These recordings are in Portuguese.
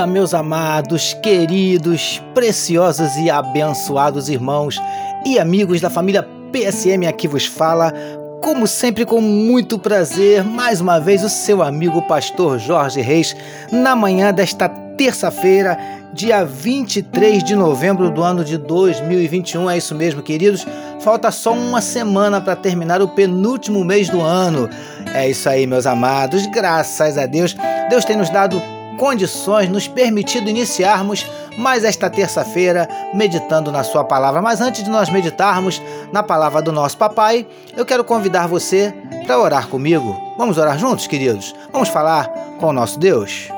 dia, meus amados, queridos, preciosos e abençoados irmãos e amigos da família PSM aqui vos fala. Como sempre, com muito prazer, mais uma vez o seu amigo pastor Jorge Reis, na manhã desta terça-feira, dia 23 de novembro do ano de 2021. É isso mesmo, queridos. Falta só uma semana para terminar o penúltimo mês do ano. É isso aí, meus amados. Graças a Deus, Deus tem nos dado condições, nos permitido iniciarmos mais esta terça-feira meditando na Sua palavra. Mas antes de nós meditarmos na palavra do nosso papai, eu quero convidar você para orar comigo. Vamos orar juntos, queridos? Vamos falar com o nosso Deus?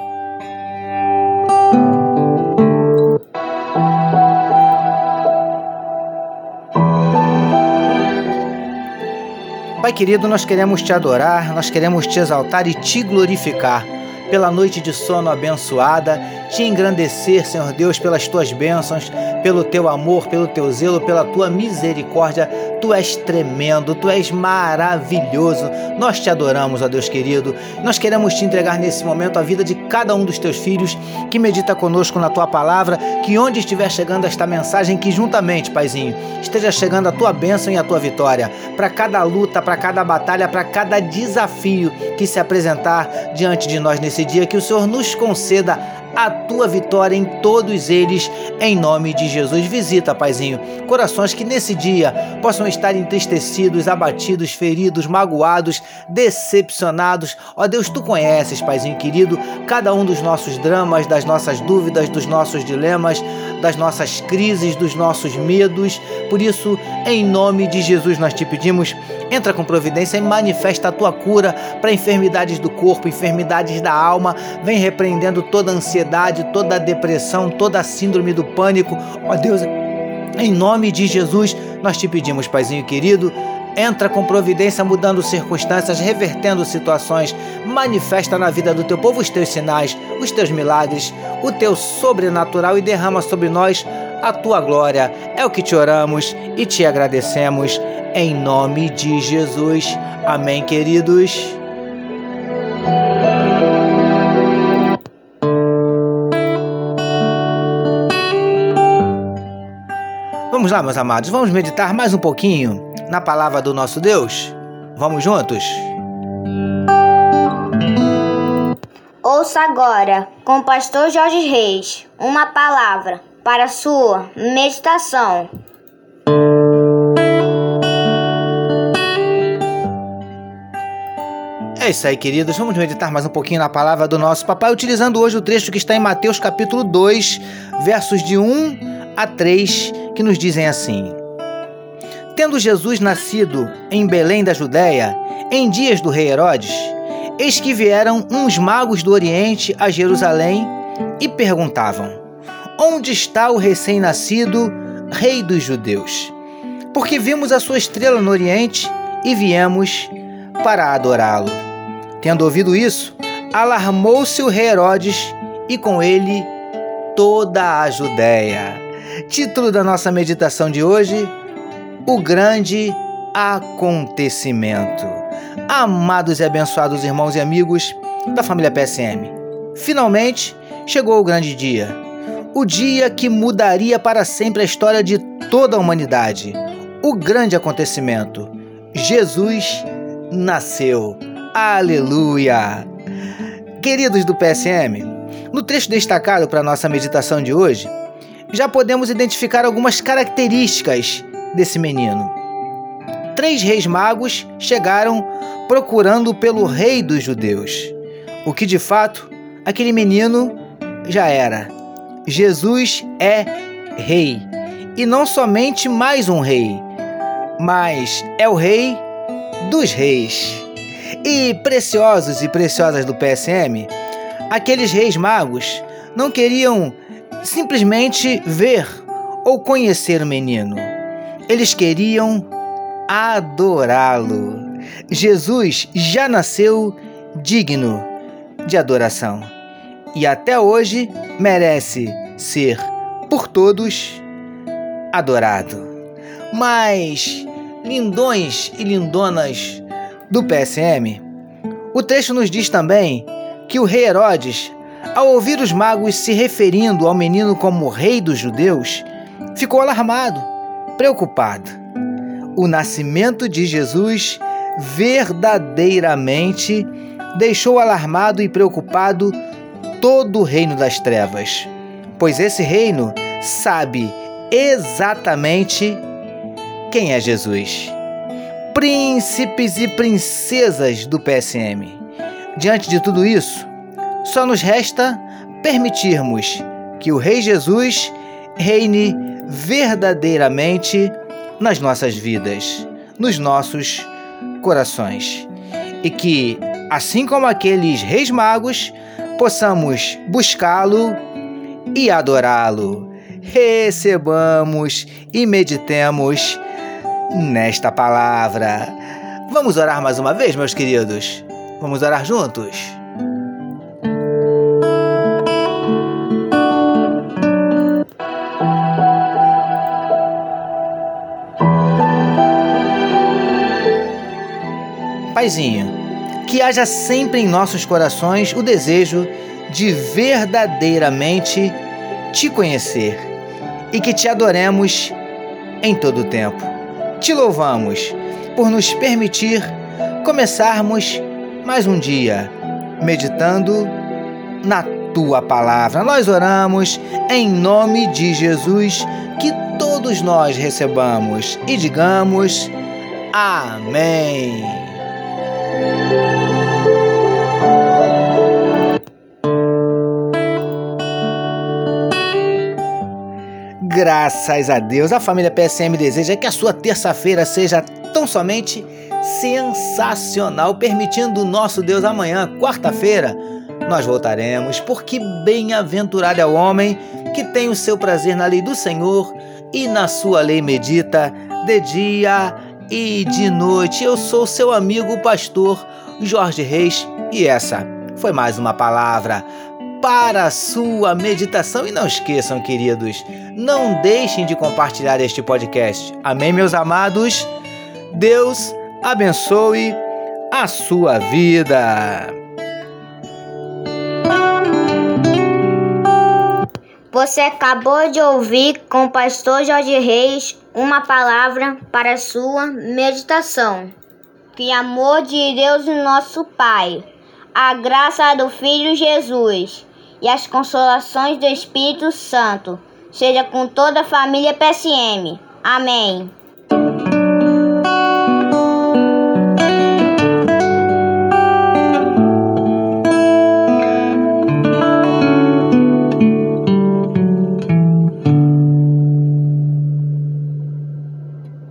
Pai querido, nós queremos te adorar, nós queremos te exaltar e te glorificar pela noite de sono abençoada, te engrandecer, Senhor Deus, pelas tuas bênçãos, pelo teu amor, pelo teu zelo, pela tua misericórdia. Tu és tremendo, tu és maravilhoso. Nós te adoramos, ó Deus querido. Nós queremos te entregar nesse momento a vida de cada um dos teus filhos que medita conosco na tua palavra, que onde estiver chegando esta mensagem, que juntamente, Paizinho, esteja chegando a tua bênção e a tua vitória. Para cada luta, para cada batalha, para cada desafio que se apresentar diante de nós nesse dia, que o Senhor nos conceda a tua vitória em todos eles, em nome de Jesus. Visita, Paizinho, corações que nesse dia possam estar entristecidos, abatidos, feridos, magoados, decepcionados. Ó Deus, tu conheces, Paizinho querido, cada um dos nossos dramas, das nossas dúvidas, dos nossos dilemas, das nossas crises, dos nossos medos. Por isso, em nome de Jesus, nós te pedimos, entra com providência e manifesta a tua cura para enfermidades do corpo, enfermidades da alma. Vem repreendendo toda a ansiedade, toda a depressão, toda a síndrome do pânico. Ó Deus, em nome de Jesus, nós te pedimos, Paizinho querido, entra com providência, mudando circunstâncias, revertendo situações, manifesta na vida do teu povo os teus sinais, os teus milagres, o teu sobrenatural e derrama sobre nós a tua glória. É o que te oramos e te agradecemos em nome de Jesus. Amém, queridos. Vamos lá, meus amados, vamos meditar mais um pouquinho na palavra do nosso Deus? Vamos juntos? Ouça agora, com o pastor Jorge Reis, uma palavra para sua meditação. É isso aí, queridos. Vamos meditar mais um pouquinho na palavra do nosso papai, utilizando hoje o trecho que está em Mateus capítulo 2, versos de 1 a 3, que nos dizem assim: Tendo Jesus nascido em Belém da Judéia, em dias do rei Herodes, eis que vieram uns magos do Oriente a Jerusalém e perguntavam: Onde está o recém-nascido rei dos judeus? Porque vimos a sua estrela no Oriente e viemos para adorá-lo. Tendo ouvido isso, alarmou-se o rei Herodes e com ele toda a Judéia. Título da nossa meditação de hoje: O Grande Acontecimento. Amados e abençoados irmãos e amigos da família PSM, finalmente chegou o grande dia. O dia que mudaria para sempre a história de toda a humanidade. O grande acontecimento. Jesus nasceu. Aleluia! Queridos do PSM, no trecho destacado para nossa meditação de hoje, já podemos identificar algumas características desse menino. Três reis magos chegaram procurando pelo rei dos judeus, o que de fato aquele menino já era. Jesus é rei, e não somente mais um rei, mas é o rei dos reis. E preciosos e preciosas do PSM, aqueles reis magos não queriam simplesmente ver ou conhecer o menino. Eles queriam adorá-lo. Jesus já nasceu digno de adoração e até hoje merece ser por todos adorado. Mas, lindões e lindonas do PSM, o texto nos diz também que o rei Herodes ao ouvir os magos se referindo ao menino como rei dos judeus, ficou alarmado, preocupado. O nascimento de Jesus verdadeiramente deixou alarmado e preocupado todo o reino das trevas, pois esse reino sabe exatamente quem é Jesus. Príncipes e princesas do PSM. Diante de tudo isso, só nos resta permitirmos que o Rei Jesus reine verdadeiramente nas nossas vidas, nos nossos corações. E que, assim como aqueles reis magos, possamos buscá-lo e adorá-lo. Recebamos e meditemos nesta palavra. Vamos orar mais uma vez, meus queridos? Vamos orar juntos? Paizinho, que haja sempre em nossos corações o desejo de verdadeiramente te conhecer e que te adoremos em todo o tempo. Te louvamos por nos permitir começarmos mais um dia meditando na tua palavra. Nós oramos em nome de Jesus, que todos nós recebamos e digamos amém. Graças a Deus, a família PSM deseja que a sua terça-feira seja tão somente sensacional, permitindo o nosso Deus amanhã, quarta-feira, nós voltaremos, porque bem-aventurado é o homem que tem o seu prazer na lei do Senhor e na sua lei medita de dia e de noite. Eu sou seu amigo pastor Jorge Reis e essa foi mais uma palavra para a sua meditação. E não esqueçam, queridos, não deixem de compartilhar este podcast. Amém, meus amados? Deus abençoe a sua vida. Você acabou de ouvir com o pastor Jorge Reis uma palavra para sua meditação. Que amor de Deus, nosso Pai, a graça do Filho Jesus e as consolações do Espírito Santo seja com toda a família PSM. Amém.